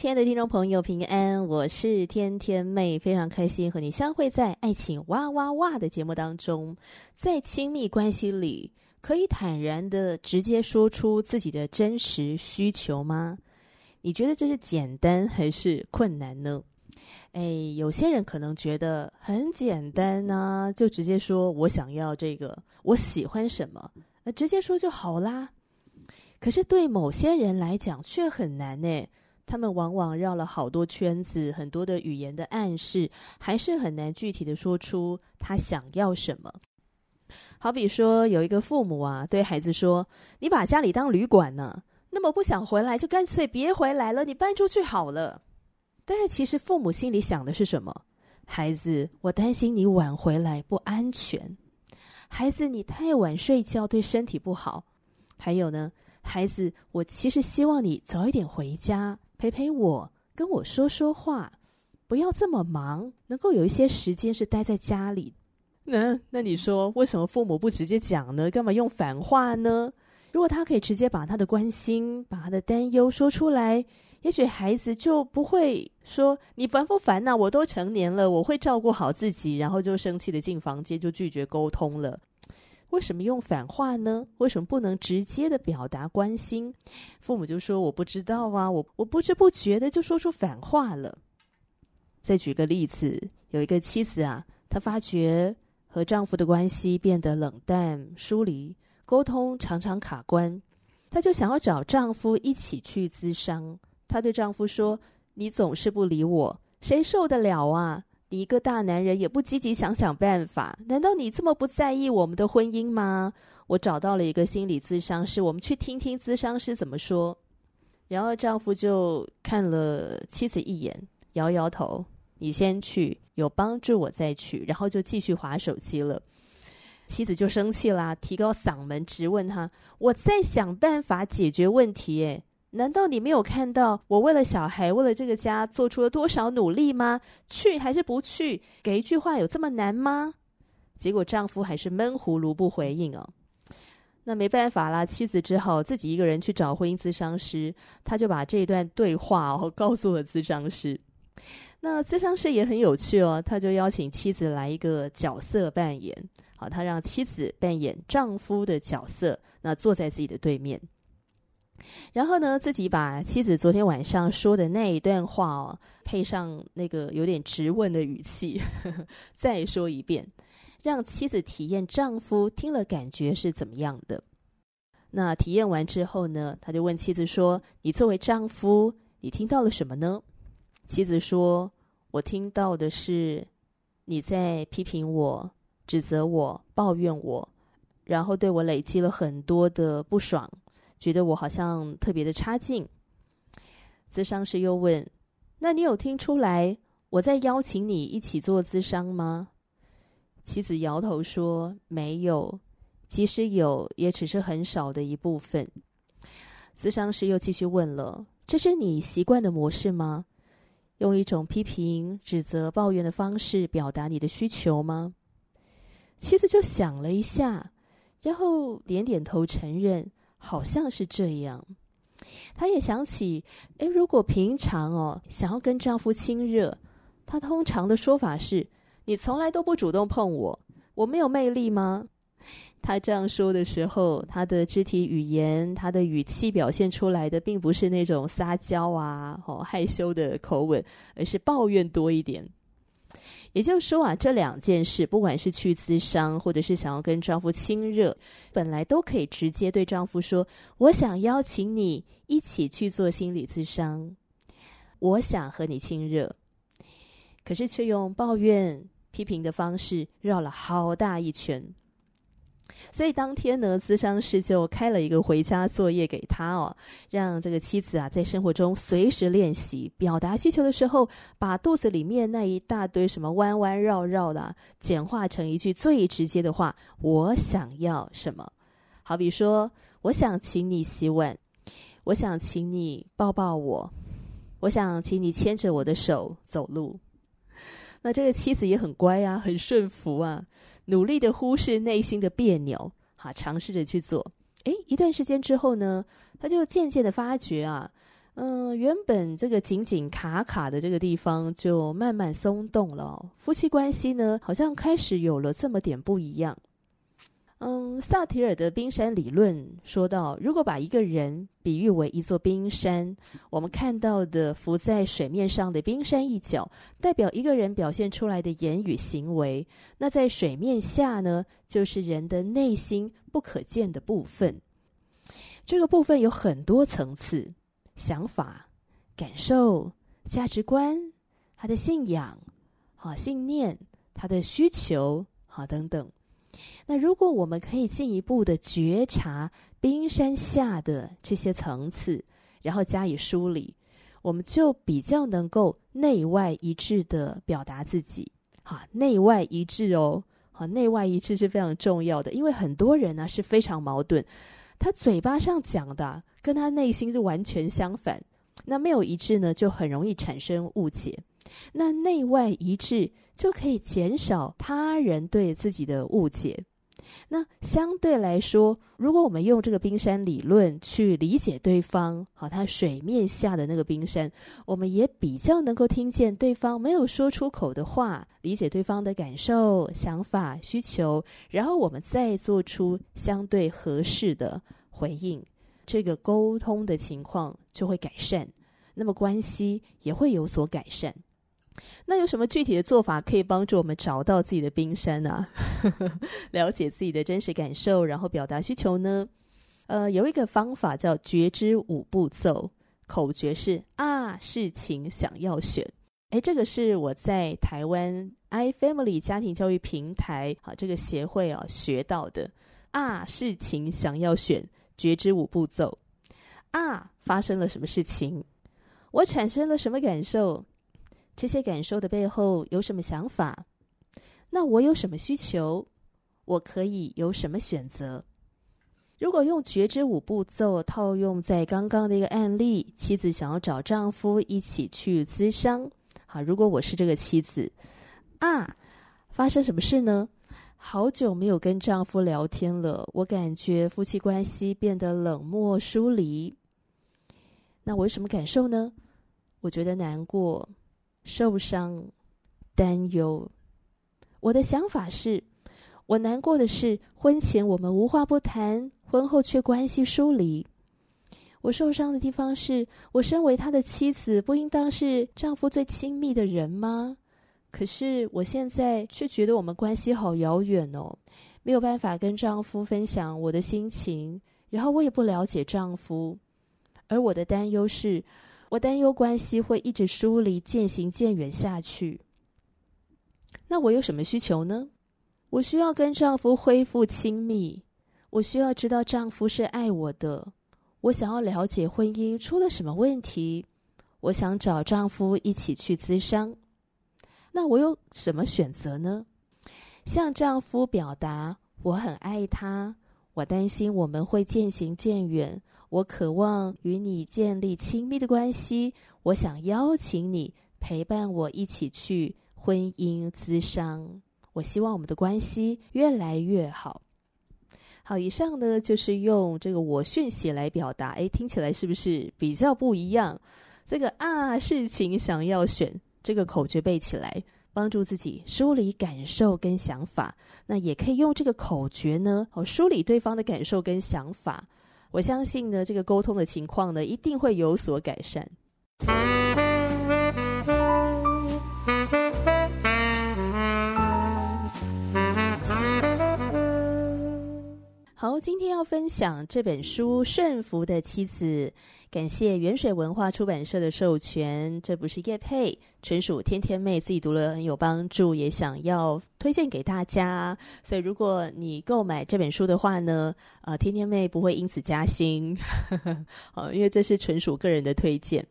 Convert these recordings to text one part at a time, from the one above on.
亲爱的听众朋友，平安，我是天天妹，非常开心和你相会在《爱情哇哇哇》的节目当中，在亲密关系里。可以坦然的直接说出自己的真实需求吗？你觉得这是简单还是困难呢？哎，有些人可能觉得很简单呐，就直接说我想要这个，我喜欢什么，那直接说就好啦。可是对某些人来讲却很难呢，他们往往绕了好多圈子，很多的语言的暗示，还是很难具体的说出他想要什么。好比说，有一个父母啊，对孩子说：“你把家里当旅馆呢，那么不想回来，就干脆别回来了，你搬出去好了。”但是其实父母心里想的是什么？孩子，我担心你晚回来不安全。孩子，你太晚睡觉对身体不好。还有呢，孩子，我其实希望你早一点回家陪陪我，跟我说说话，不要这么忙，能够有一些时间是待在家里。那那你说，为什么父母不直接讲呢？干嘛用反话呢？如果他可以直接把他的关心、把他的担忧说出来，也许孩子就不会说“你烦不烦呐？我都成年了，我会照顾好自己”，然后就生气的进房间，就拒绝沟通了。为什么用反话呢？为什么不能直接的表达关心？父母就说：“我不知道啊，我我不知不觉的就说出反话了。”再举个例子，有一个妻子啊，她发觉。和丈夫的关系变得冷淡疏离，沟通常常卡关，她就想要找丈夫一起去咨商。她对丈夫说：“你总是不理我，谁受得了啊？你一个大男人也不积极想想办法，难道你这么不在意我们的婚姻吗？”我找到了一个心理咨商师，我们去听听咨商师怎么说。然后丈夫就看了妻子一眼，摇摇头。你先去，有帮助我再去，然后就继续划手机了。妻子就生气啦，提高嗓门质问他：“我在想办法解决问题，诶，难道你没有看到我为了小孩，为了这个家做出了多少努力吗？去还是不去？给一句话有这么难吗？”结果丈夫还是闷葫芦不回应哦。那没办法啦，妻子只好自己一个人去找婚姻咨商师，他就把这一段对话哦告诉了咨商师。那咨商师也很有趣哦，他就邀请妻子来一个角色扮演，好，他让妻子扮演丈夫的角色，那坐在自己的对面，然后呢，自己把妻子昨天晚上说的那一段话哦，配上那个有点质问的语气，呵呵，再说一遍，让妻子体验丈夫听了感觉是怎么样的。那体验完之后呢，他就问妻子说：“你作为丈夫，你听到了什么呢？”妻子说：“我听到的是你在批评我、指责我、抱怨我，然后对我累积了很多的不爽，觉得我好像特别的差劲。”咨商师又问：“那你有听出来我在邀请你一起做咨商吗？”妻子摇头说：“没有，即使有，也只是很少的一部分。”咨商师又继续问了：“这是你习惯的模式吗？”用一种批评、指责、抱怨的方式表达你的需求吗？妻子就想了一下，然后点点头，承认好像是这样。她也想起，诶，如果平常哦想要跟丈夫亲热，她通常的说法是：“你从来都不主动碰我，我没有魅力吗？”他这样说的时候，他的肢体语言、他的语气表现出来的，并不是那种撒娇啊、哦害羞的口吻，而是抱怨多一点。也就是说啊，这两件事，不管是去咨商，或者是想要跟丈夫亲热，本来都可以直接对丈夫说：“我想邀请你一起去做心理咨商，我想和你亲热。”可是却用抱怨、批评的方式绕了好大一圈。所以当天呢，咨商师就开了一个回家作业给他哦，让这个妻子啊在生活中随时练习表达需求的时候，把肚子里面那一大堆什么弯弯绕绕的，简化成一句最直接的话：“我想要什么？”好比说，我想请你洗碗，我想请你抱抱我，我想请你牵着我的手走路。那这个妻子也很乖啊，很顺服啊。努力的忽视内心的别扭，哈，尝试着去做。诶，一段时间之后呢，他就渐渐的发觉啊，嗯、原本这个紧紧卡卡的这个地方就慢慢松动了。夫妻关系呢，好像开始有了这么点不一样。嗯，萨提尔的冰山理论说到，如果把一个人比喻为一座冰山，我们看到的浮在水面上的冰山一角，代表一个人表现出来的言语行为；那在水面下呢，就是人的内心不可见的部分。这个部分有很多层次：想法、感受、价值观、他的信仰、好信念、他的需求、好等等。那如果我们可以进一步的觉察冰山下的这些层次，然后加以梳理，我们就比较能够内外一致的表达自己。哈，内外一致哦，哈，内外一致是非常重要的，因为很多人呢是非常矛盾，他嘴巴上讲的跟他内心是完全相反，那没有一致呢，就很容易产生误解。那内外一致就可以减少他人对自己的误解。那相对来说，如果我们用这个冰山理论去理解对方，好，他水面下的那个冰山，我们也比较能够听见对方没有说出口的话，理解对方的感受、想法、需求，然后我们再做出相对合适的回应，这个沟通的情况就会改善，那么关系也会有所改善。那有什么具体的做法可以帮助我们找到自己的冰山呢？了解自己的真实感受，然后表达需求呢？呃，有一个方法叫觉知五步骤，口诀是啊，事情想要选。诶，这个是我在台湾 iFamily 家庭教育平台啊这个协会啊学到的啊，事情想要选，觉知五步骤。啊，发生了什么事情？我产生了什么感受？这些感受的背后有什么想法？那我有什么需求？我可以有什么选择？如果用觉知五步骤套用在刚刚的一个案例，妻子想要找丈夫一起去咨商。好，如果我是这个妻子，啊，发生什么事呢？好久没有跟丈夫聊天了，我感觉夫妻关系变得冷漠疏离。那我有什么感受呢？我觉得难过。受伤、担忧，我的想法是，我难过的是婚前我们无话不谈，婚后却关系疏离。我受伤的地方是，我身为他的妻子，不应当是丈夫最亲密的人吗？可是我现在却觉得我们关系好遥远哦，没有办法跟丈夫分享我的心情，然后我也不了解丈夫，而我的担忧是。我担忧关系会一直疏离、渐行渐远下去。那我有什么需求呢？我需要跟丈夫恢复亲密，我需要知道丈夫是爱我的，我想要了解婚姻出了什么问题，我想找丈夫一起去咨商。那我有什么选择呢？向丈夫表达我很爱他，我担心我们会渐行渐远。我渴望与你建立亲密的关系，我想邀请你陪伴我一起去婚姻咨商。我希望我们的关系越来越好。好，以上呢就是用这个我讯息来表达，诶，听起来是不是比较不一样？这个啊，事情想要选这个口诀背起来，帮助自己梳理感受跟想法。那也可以用这个口诀呢，哦，梳理对方的感受跟想法。我相信呢，这个沟通的情况呢，一定会有所改善。好，今天要分享这本书《顺服的妻子》，感谢原水文化出版社的授权，这不是叶佩，纯属天天妹自己读了很有帮助，也想要推荐给大家。所以如果你购买这本书的话呢，呃，天天妹不会因此加薪，好，因为这是纯属个人的推荐。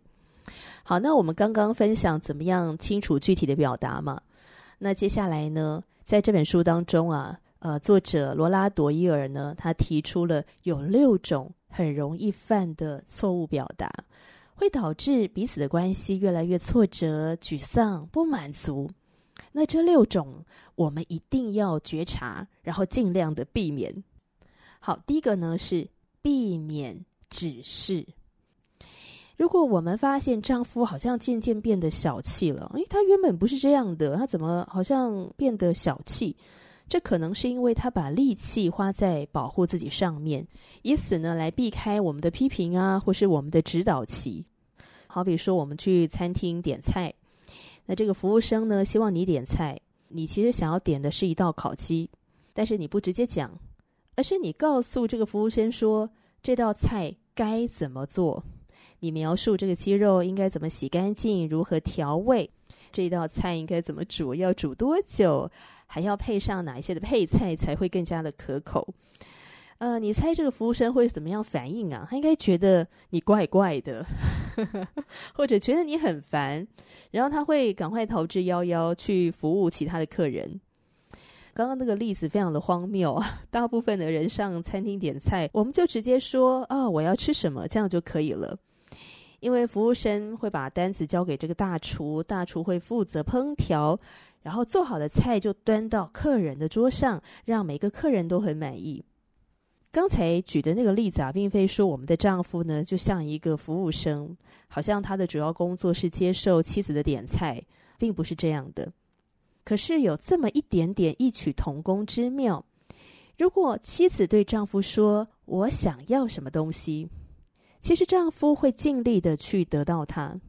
好，那我们刚刚分享怎么样清楚具体的表达嘛？那接下来呢，在这本书当中啊。呃，作者罗拉朵伊尔呢，他提出了有六种很容易犯的错误表达，会导致彼此的关系越来越挫折、沮丧、不满足。那这六种我们一定要觉察，然后尽量的避免。好，第一个呢是避免指示。如果我们发现丈夫好像渐渐变得小气了，诶，他原本不是这样的，他怎么好像变得小气？这可能是因为他把力气花在保护自己上面，以此呢来避开我们的批评啊，或是我们的指导期。好比说，我们去餐厅点菜，那这个服务生呢希望你点菜，你其实想要点的是一道烤鸡，但是你不直接讲，而是你告诉这个服务生说这道菜该怎么做，你描述这个鸡肉应该怎么洗干净，如何调味，这道菜应该怎么煮，要煮多久。还要配上哪一些的配菜才会更加的可口？呃，你猜这个服务生会怎么样反应啊？他应该觉得你怪怪的，或者觉得你很烦，然后他会赶快逃之夭夭去服务其他的客人。刚刚那个例子非常的荒谬啊！大部分的人上餐厅点菜，我们就直接说啊，我要吃什么，这样就可以了。因为服务生会把单子交给这个大厨，大厨会负责烹调。然后做好的菜就端到客人的桌上，让每个客人都很满意。刚才举的那个例子啊，并非说我们的丈夫呢就像一个服务生，好像他的主要工作是接受妻子的点菜，并不是这样的。可是有这么一点点异曲同工之妙。如果妻子对丈夫说：“我想要什么东西”，其实丈夫会尽力的去得到他。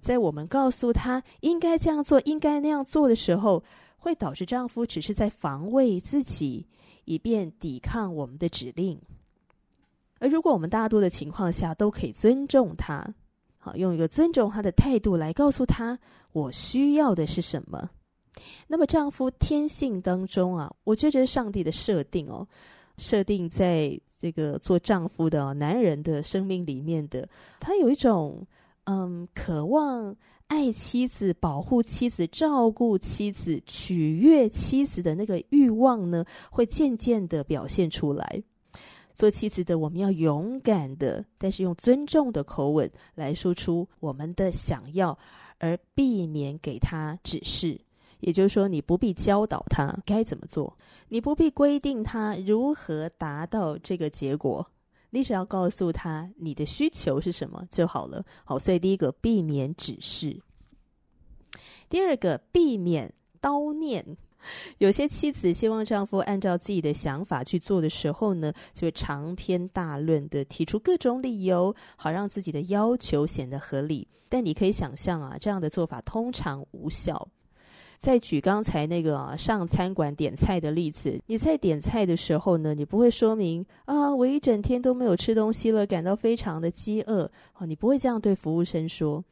在我们告诉他应该这样做、应该那样做的时候，会导致丈夫只是在防卫自己，以便抵抗我们的指令。而如果我们大多的情况下都可以尊重他，好，用一个尊重他的态度来告诉他我需要的是什么，那么丈夫天性当中啊，我觉得上帝的设定哦，设定在这个做丈夫的男人的生命里面的，他有一种。嗯，渴望爱妻子、保护妻子、照顾妻子、取悦妻子的那个欲望呢，会渐渐的表现出来。做妻子的，我们要勇敢的，但是用尊重的口吻来说出我们的想要，而避免给他指示。也就是说，你不必教导他该怎么做，你不必规定他如何达到这个结果。你只要告诉他你的需求是什么就好了。好，所以第一个避免指示，第二个避免叨念。有些妻子希望丈夫按照自己的想法去做的时候呢，就长篇大论的提出各种理由，好让自己的要求显得合理。但你可以想象啊，这样的做法通常无效。再举刚才那个啊，上餐馆点菜的例子，你在点菜的时候呢，你不会说明啊，我一整天都没有吃东西了，感到非常的饥饿。好，你不会这样对服务生说。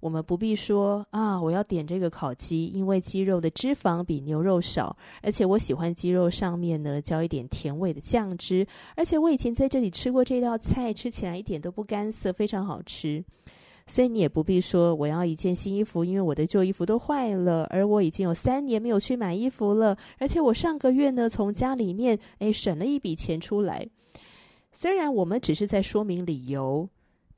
我们不必说啊，我要点这个烤鸡，因为鸡肉的脂肪比牛肉少，而且我喜欢鸡肉上面呢浇一点甜味的酱汁，而且我以前在这里吃过这道菜，吃起来一点都不干涩，非常好吃。所以你也不必说我要一件新衣服，因为我的旧衣服都坏了，而我已经有三年没有去买衣服了，而且我上个月呢从家里面诶省了一笔钱出来。虽然我们只是在说明理由，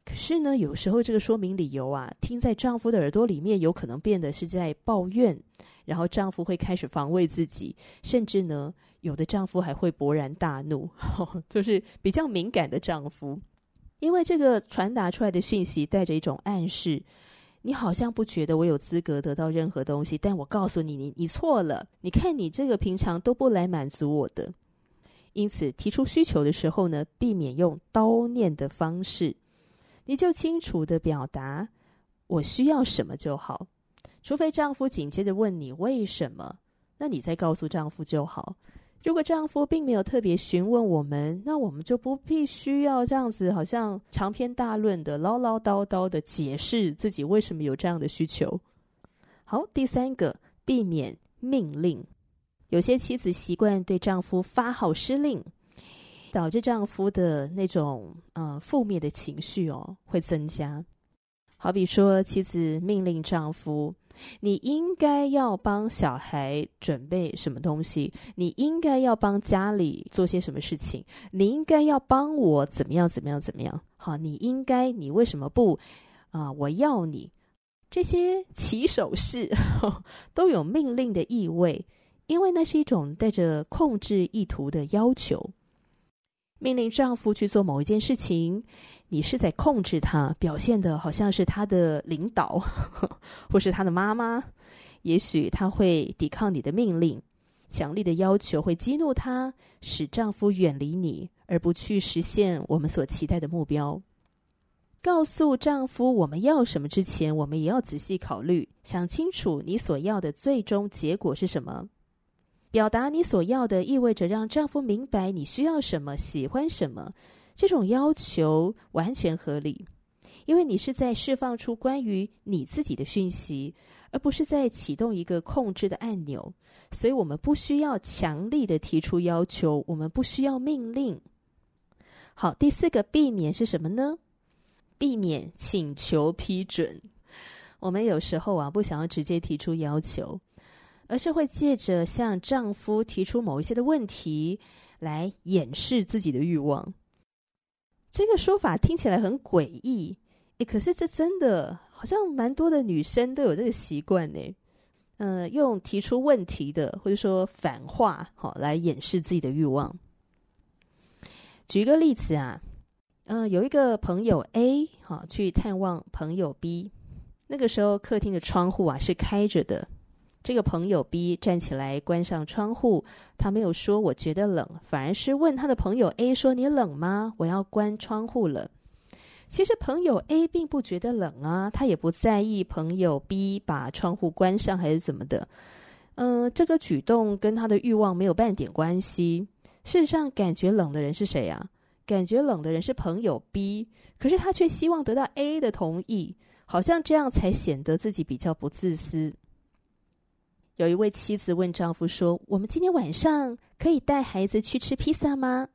可是呢有时候这个说明理由啊，听在丈夫的耳朵里面，有可能变得是在抱怨，然后丈夫会开始防卫自己，甚至呢有的丈夫还会勃然大怒，就是比较敏感的丈夫。因为这个传达出来的讯息带着一种暗示，你好像不觉得我有资格得到任何东西，但我告诉你，你你错了。你看你这个平常都不来满足我的，因此提出需求的时候呢，避免用叨念的方式，你就清楚的表达我需要什么就好。除非丈夫紧接着问你为什么，那你再告诉丈夫就好。如果丈夫并没有特别询问我们，那我们就不必需要这样子，好像长篇大论的唠唠叨叨的解释自己为什么有这样的需求。好，第三个，避免命令。有些妻子习惯对丈夫发号施令，导致丈夫的那种呃负面的情绪哦会增加。好比说，妻子命令丈夫：“你应该要帮小孩准备什么东西？你应该要帮家里做些什么事情？你应该要帮我怎么样？怎么样？怎么样？好，你应该，你为什么不？啊、我要你这些起手式 都有命令的意味，因为那是一种带着控制意图的要求。命令丈夫去做某一件事情。”你是在控制他，表现的好像是他的领导，或是他的妈妈。也许他会抵抗你的命令，强力的要求会激怒他，使丈夫远离你，而不去实现我们所期待的目标。告诉丈夫我们要什么之前，我们也要仔细考虑，想清楚你所要的最终结果是什么。表达你所要的，意味着让丈夫明白你需要什么，喜欢什么。这种要求完全合理，因为你是在释放出关于你自己的讯息，而不是在启动一个控制的按钮。所以，我们不需要强力的提出要求，我们不需要命令。好，第四个避免是什么呢？避免请求批准。我们有时候啊，不想要直接提出要求，而是会借着向丈夫提出某一些的问题，来掩饰自己的欲望。这个说法听起来很诡异，诶，可是这真的好像蛮多的女生都有这个习惯呢。呃，用提出问题的或者说反话，好来掩饰自己的欲望。举一个例子啊，嗯、呃，有一个朋友 A 好去探望朋友 B，那个时候客厅的窗户啊是开着的。这个朋友 B 站起来关上窗户，他没有说“我觉得冷”，反而是问他的朋友 A 说：“你冷吗？我要关窗户了。”其实朋友 A 并不觉得冷啊，他也不在意朋友 B 把窗户关上还是怎么的。嗯、这个举动跟他的欲望没有半点关系。事实上，感觉冷的人是谁啊？感觉冷的人是朋友 B，可是他却希望得到 A 的同意，好像这样才显得自己比较不自私。有一位妻子问丈夫说：“我们今天晚上可以带孩子去吃披萨吗？”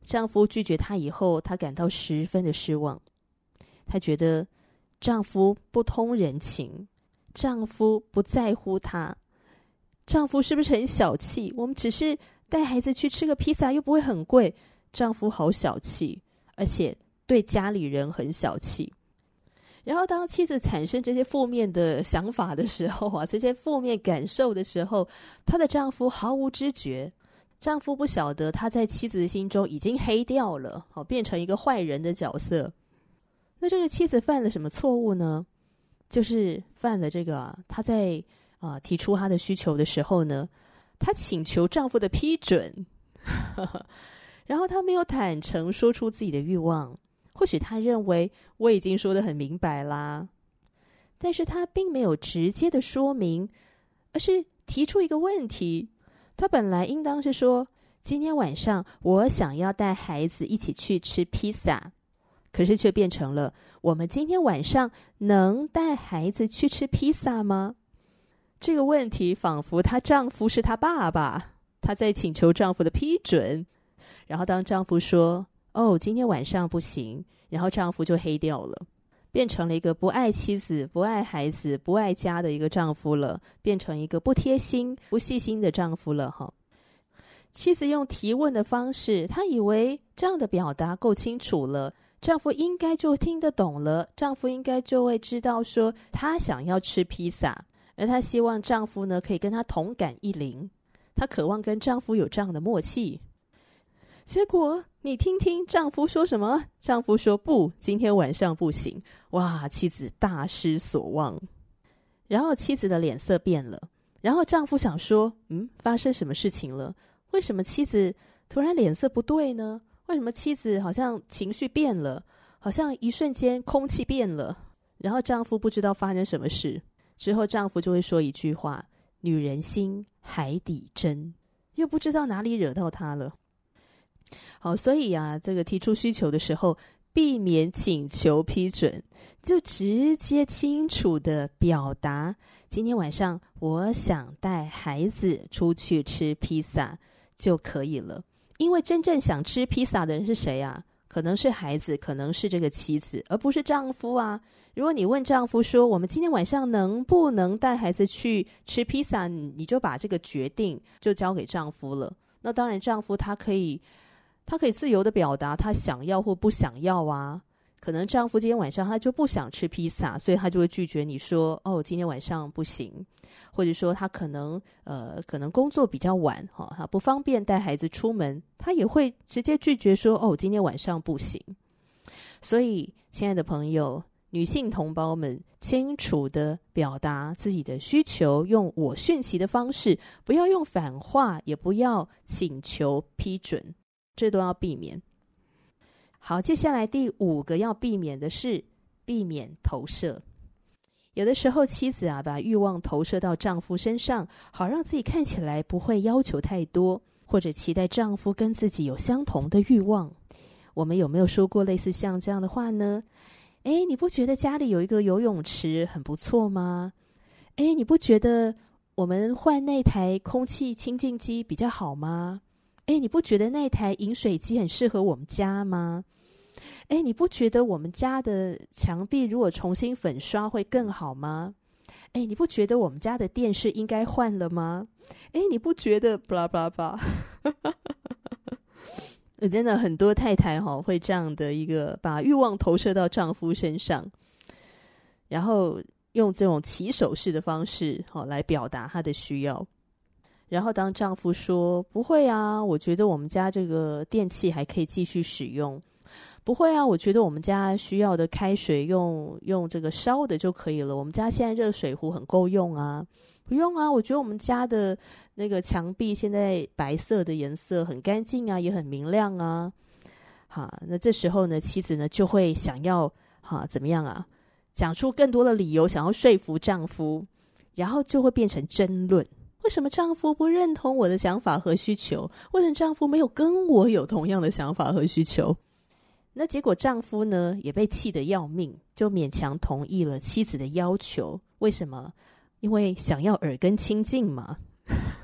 丈夫拒绝她以后，她感到十分的失望。她觉得丈夫不通人情，丈夫不在乎她，丈夫是不是很小气？我们只是带孩子去吃个披萨，又不会很贵。丈夫好小气，而且对家里人很小气。然后，当妻子产生这些负面的想法的时候啊，这些负面感受的时候，她的丈夫毫无知觉，丈夫不晓得他在妻子的心中已经黑掉了，好，变成一个坏人的角色。那这个妻子犯了什么错误呢？就是犯了这个啊，她在啊提出她的需求的时候呢，她请求丈夫的批准，然后她没有坦诚说出自己的欲望。或许他认为我已经说得很明白啦，但是他并没有直接的说明，而是提出一个问题。他本来应当是说，今天晚上我想要带孩子一起去吃披萨，可是却变成了，我们今天晚上能带孩子去吃披萨吗？这个问题仿佛她丈夫是她爸爸，她在请求丈夫的批准，然后当丈夫说。哦，今天晚上不行，然后丈夫就黑掉了，变成了一个不爱妻子、不爱孩子、不爱家的一个丈夫了，变成一个不贴心、不细心的丈夫了。哈，妻子用提问的方式，她以为这样的表达够清楚了，丈夫应该就听得懂了，丈夫应该就会知道说她想要吃披萨，而她希望丈夫呢可以跟她同感一灵，她渴望跟丈夫有这样的默契。结果你听听丈夫说什么？丈夫说不，今天晚上不行。哇，妻子大失所望。然后妻子的脸色变了。然后丈夫想说，嗯，发生什么事情了？为什么妻子突然脸色不对呢？为什么妻子好像情绪变了？好像一瞬间空气变了。然后丈夫不知道发生什么事。之后丈夫就会说一句话：“女人心海底针。”又不知道哪里惹到她了。好，所以啊，这个提出需求的时候，避免请求批准，就直接清楚地表达：今天晚上我想带孩子出去吃披萨就可以了。因为真正想吃披萨的人是谁啊？可能是孩子，可能是这个妻子，而不是丈夫啊。如果你问丈夫说：“我们今天晚上能不能带孩子去吃披萨？”你就把这个决定就交给丈夫了。那当然，丈夫他可以，他可以自由地表达他想要或不想要啊。可能丈夫今天晚上他就不想吃披萨，所以他就会拒绝你说：“哦，今天晚上不行。”或者说他可能呃可能工作比较晚哈，他不方便带孩子出门，他也会直接拒绝说：“哦，今天晚上不行。”所以，亲爱的朋友，女性同胞们，清楚地表达自己的需求，用我讯息的方式，不要用反话，也不要请求批准，这都要避免。好，接下来第五个要避免的是避免投射。有的时候，妻子啊把欲望投射到丈夫身上，好让自己看起来不会要求太多，或者期待丈夫跟自己有相同的欲望。我们有没有说过类似像这样的话呢？诶，你不觉得家里有一个游泳池很不错吗？诶，你不觉得我们换那台空气清净机比较好吗？诶，你不觉得那台饮水机很适合我们家吗？哎，你不觉得我们家的墙壁如果重新粉刷会更好吗？哎，你不觉得我们家的电视应该换了吗？哎，你不觉得？blah blah blah，真的很多太太哈会这样的一个把欲望投射到丈夫身上，然后用这种起手式的方式哈来表达她的需要，然后当丈夫说不会啊，我觉得我们家这个电器还可以继续使用。不会啊，我觉得我们家需要的开水用用这个烧的就可以了。我们家现在热水壶很够用啊，不用啊。我觉得我们家的那个墙壁现在白色的颜色很干净啊，也很明亮啊。好，那这时候呢，妻子呢就会想要哈怎么样啊，讲出更多的理由，想要说服丈夫，然后就会变成争论。为什么丈夫不认同我的想法和需求？为什么丈夫没有跟我有同样的想法和需求？那结果，丈夫呢也被气得要命，就勉强同意了妻子的要求。为什么？因为想要耳根清净嘛。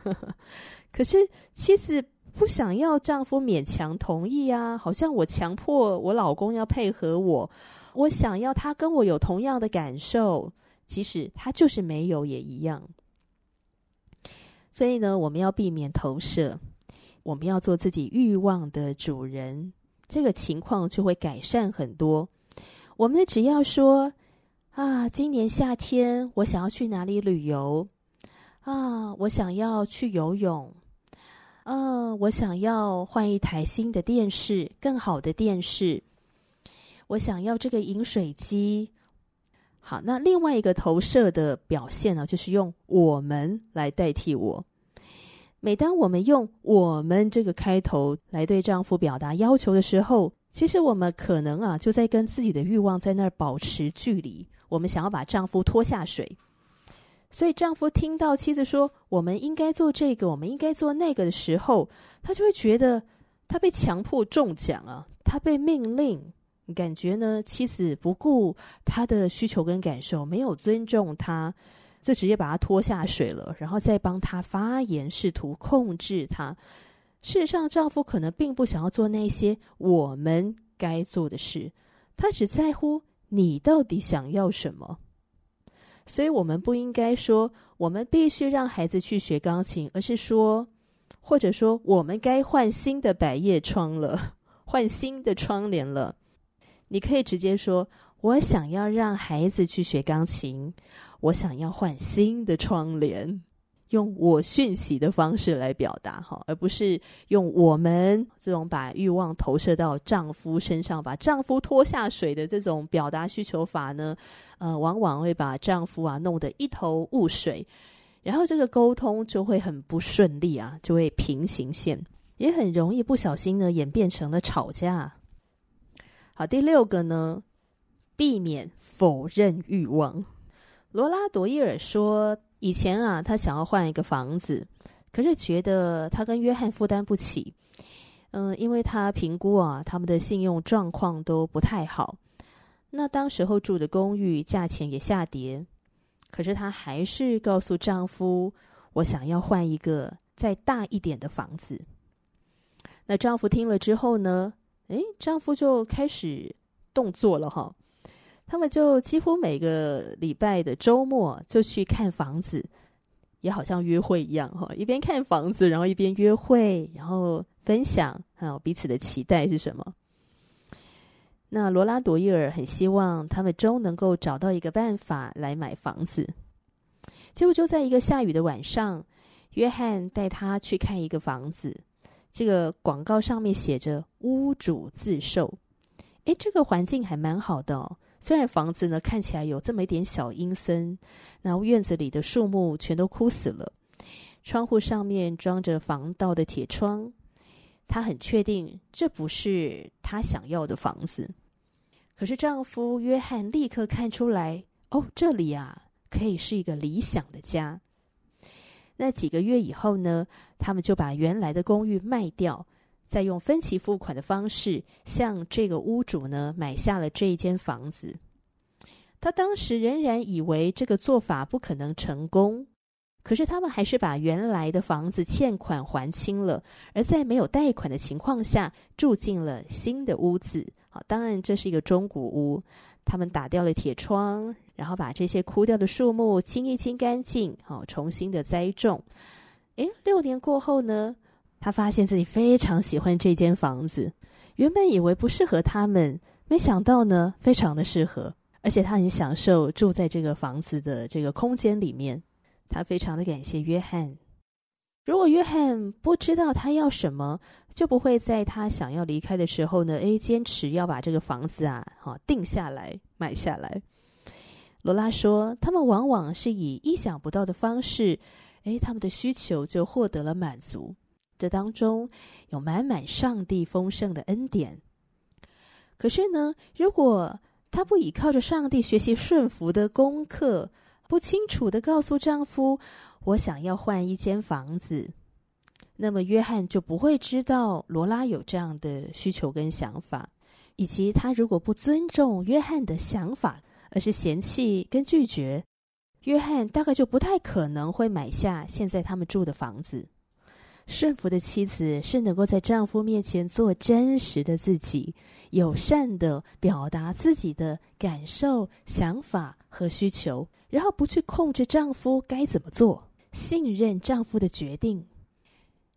可是妻子不想要丈夫勉强同意啊，好像我强迫我老公要配合我。我想要他跟我有同样的感受，其实他就是没有也一样。所以呢，我们要避免投射，我们要做自己欲望的主人。这个情况就会改善很多。我们只要说啊，今年夏天我想要去哪里旅游啊，我想要去游泳，嗯，我想要换一台新的电视，更好的电视，我想要这个饮水机。好，那另外一个投射的表现呢，就是用我们来代替我。每当我们用“我们”这个开头来对丈夫表达要求的时候，其实我们可能啊就在跟自己的欲望在那儿保持距离。我们想要把丈夫拖下水，所以丈夫听到妻子说“我们应该做这个，我们应该做那个”的时候，他就会觉得他被强迫中奖啊，他被命令，感觉呢妻子不顾他的需求跟感受，没有尊重他。就直接把他拖下水了，然后再帮他发言，试图控制他。事实上，丈夫可能并不想要做那些我们该做的事，他只在乎你到底想要什么。所以，我们不应该说我们必须让孩子去学钢琴，而是说，或者说我们该换新的百叶窗了，换新的窗帘了。你可以直接说：“我想要让孩子去学钢琴。”我想要换新的窗帘，用我讯息的方式来表达哈，而不是用我们这种把欲望投射到丈夫身上，把丈夫拖下水的这种表达需求法呢，呃，往往会把丈夫啊弄得一头雾水，然后这个沟通就会很不顺利啊，就会平行线，也很容易不小心呢演变成了吵架。好，第六个呢，避免否认欲望。罗拉朵伊尔说：“以前啊，他想要换一个房子，可是觉得他跟约翰负担不起。嗯，因为他评估啊，他们的信用状况都不太好。那当时候住的公寓价钱也下跌，可是她还是告诉丈夫：“我想要换一个再大一点的房子。”那丈夫听了之后呢？诶，丈夫就开始动作了哈。他们就几乎每个礼拜的周末就去看房子，也好像约会一样哈，一边看房子，然后一边约会，然后分享还有彼此的期待是什么。那罗拉朵伊尔很希望他们终能够找到一个办法来买房子。结果就在一个下雨的晚上，约翰带他去看一个房子。这个广告上面写着“屋主自售”。诶，这个环境还蛮好的哦。虽然房子呢看起来有这么一点小阴森，然后院子里的树木全都枯死了，窗户上面装着防盗的铁窗。她很确定这不是她想要的房子。可是丈夫约翰立刻看出来，哦，这里啊，可以是一个理想的家。那几个月以后呢，他们就把原来的公寓卖掉，再用分期付款的方式向这个屋主呢买下了这一间房子。他当时仍然以为这个做法不可能成功，可是他们还是把原来的房子欠款还清了，而在没有贷款的情况下住进了新的屋子。好，当然这是一个中古屋。他们打掉了铁窗，然后把这些枯掉的树木清一清干净，好，重新的栽种。诶，六年过后呢，他发现自己非常喜欢这间房子。原本以为不适合他们，没想到呢，非常的适合，而且他很享受住在这个房子的这个空间里面。他非常的感谢约翰。如果约翰不知道他要什么，就不会在他想要离开的时候呢，诶，坚持要把这个房子啊，好定下来买下来。罗拉说，他们往往是以意想不到的方式，诶，他们的需求就获得了满足。这当中有满满上帝丰盛的恩典。可是呢，如果她不依靠着上帝学习顺服的功课，不清楚的告诉丈夫，我想要换一间房子，那么约翰就不会知道罗拉有这样的需求跟想法，以及他如果不尊重约翰的想法，而是嫌弃跟拒绝，约翰大概就不太可能会买下现在他们住的房子。顺服的妻子是能够在丈夫面前做真实的自己，友善的表达自己的感受、想法和需求，然后不去控制丈夫该怎么做。信任丈夫的决定。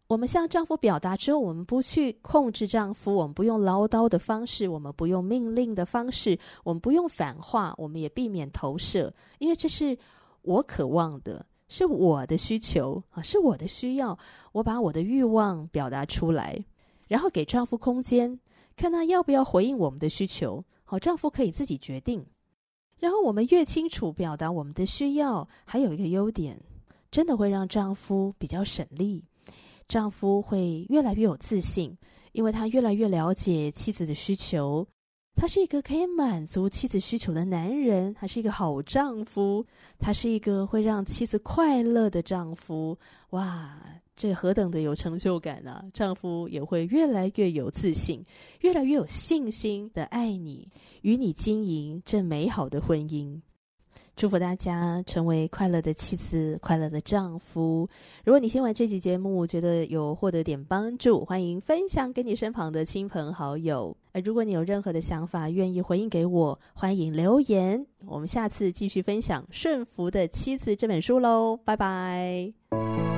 我们向丈夫表达之后，我们不去控制丈夫，我们不用唠叨的方式，我们不用命令的方式，我们不用反话，我们也避免投射，因为这是我渴望的，是我的需求啊，是我的需要。我把我的欲望表达出来，然后给丈夫空间，看他要不要回应我们的需求。好，丈夫可以自己决定。然后我们越清楚表达我们的需要，还有一个优点。真的会让丈夫比较省力，丈夫会越来越有自信，因为他越来越了解妻子的需求。他是一个可以满足妻子需求的男人，他是一个好丈夫，他是一个会让妻子快乐的丈夫。哇，这何等的有成就感啊！丈夫也会越来越有自信，越来越有信心的爱你，与你经营这美好的婚姻。祝福大家成为快乐的妻子、快乐的丈夫。如果你听完这集节目，觉得有获得点帮助，欢迎分享给你身旁的亲朋好友。而如果你有任何的想法，愿意回应给我，欢迎留言。我们下次继续分享《顺服的妻子》这本书喽，拜拜。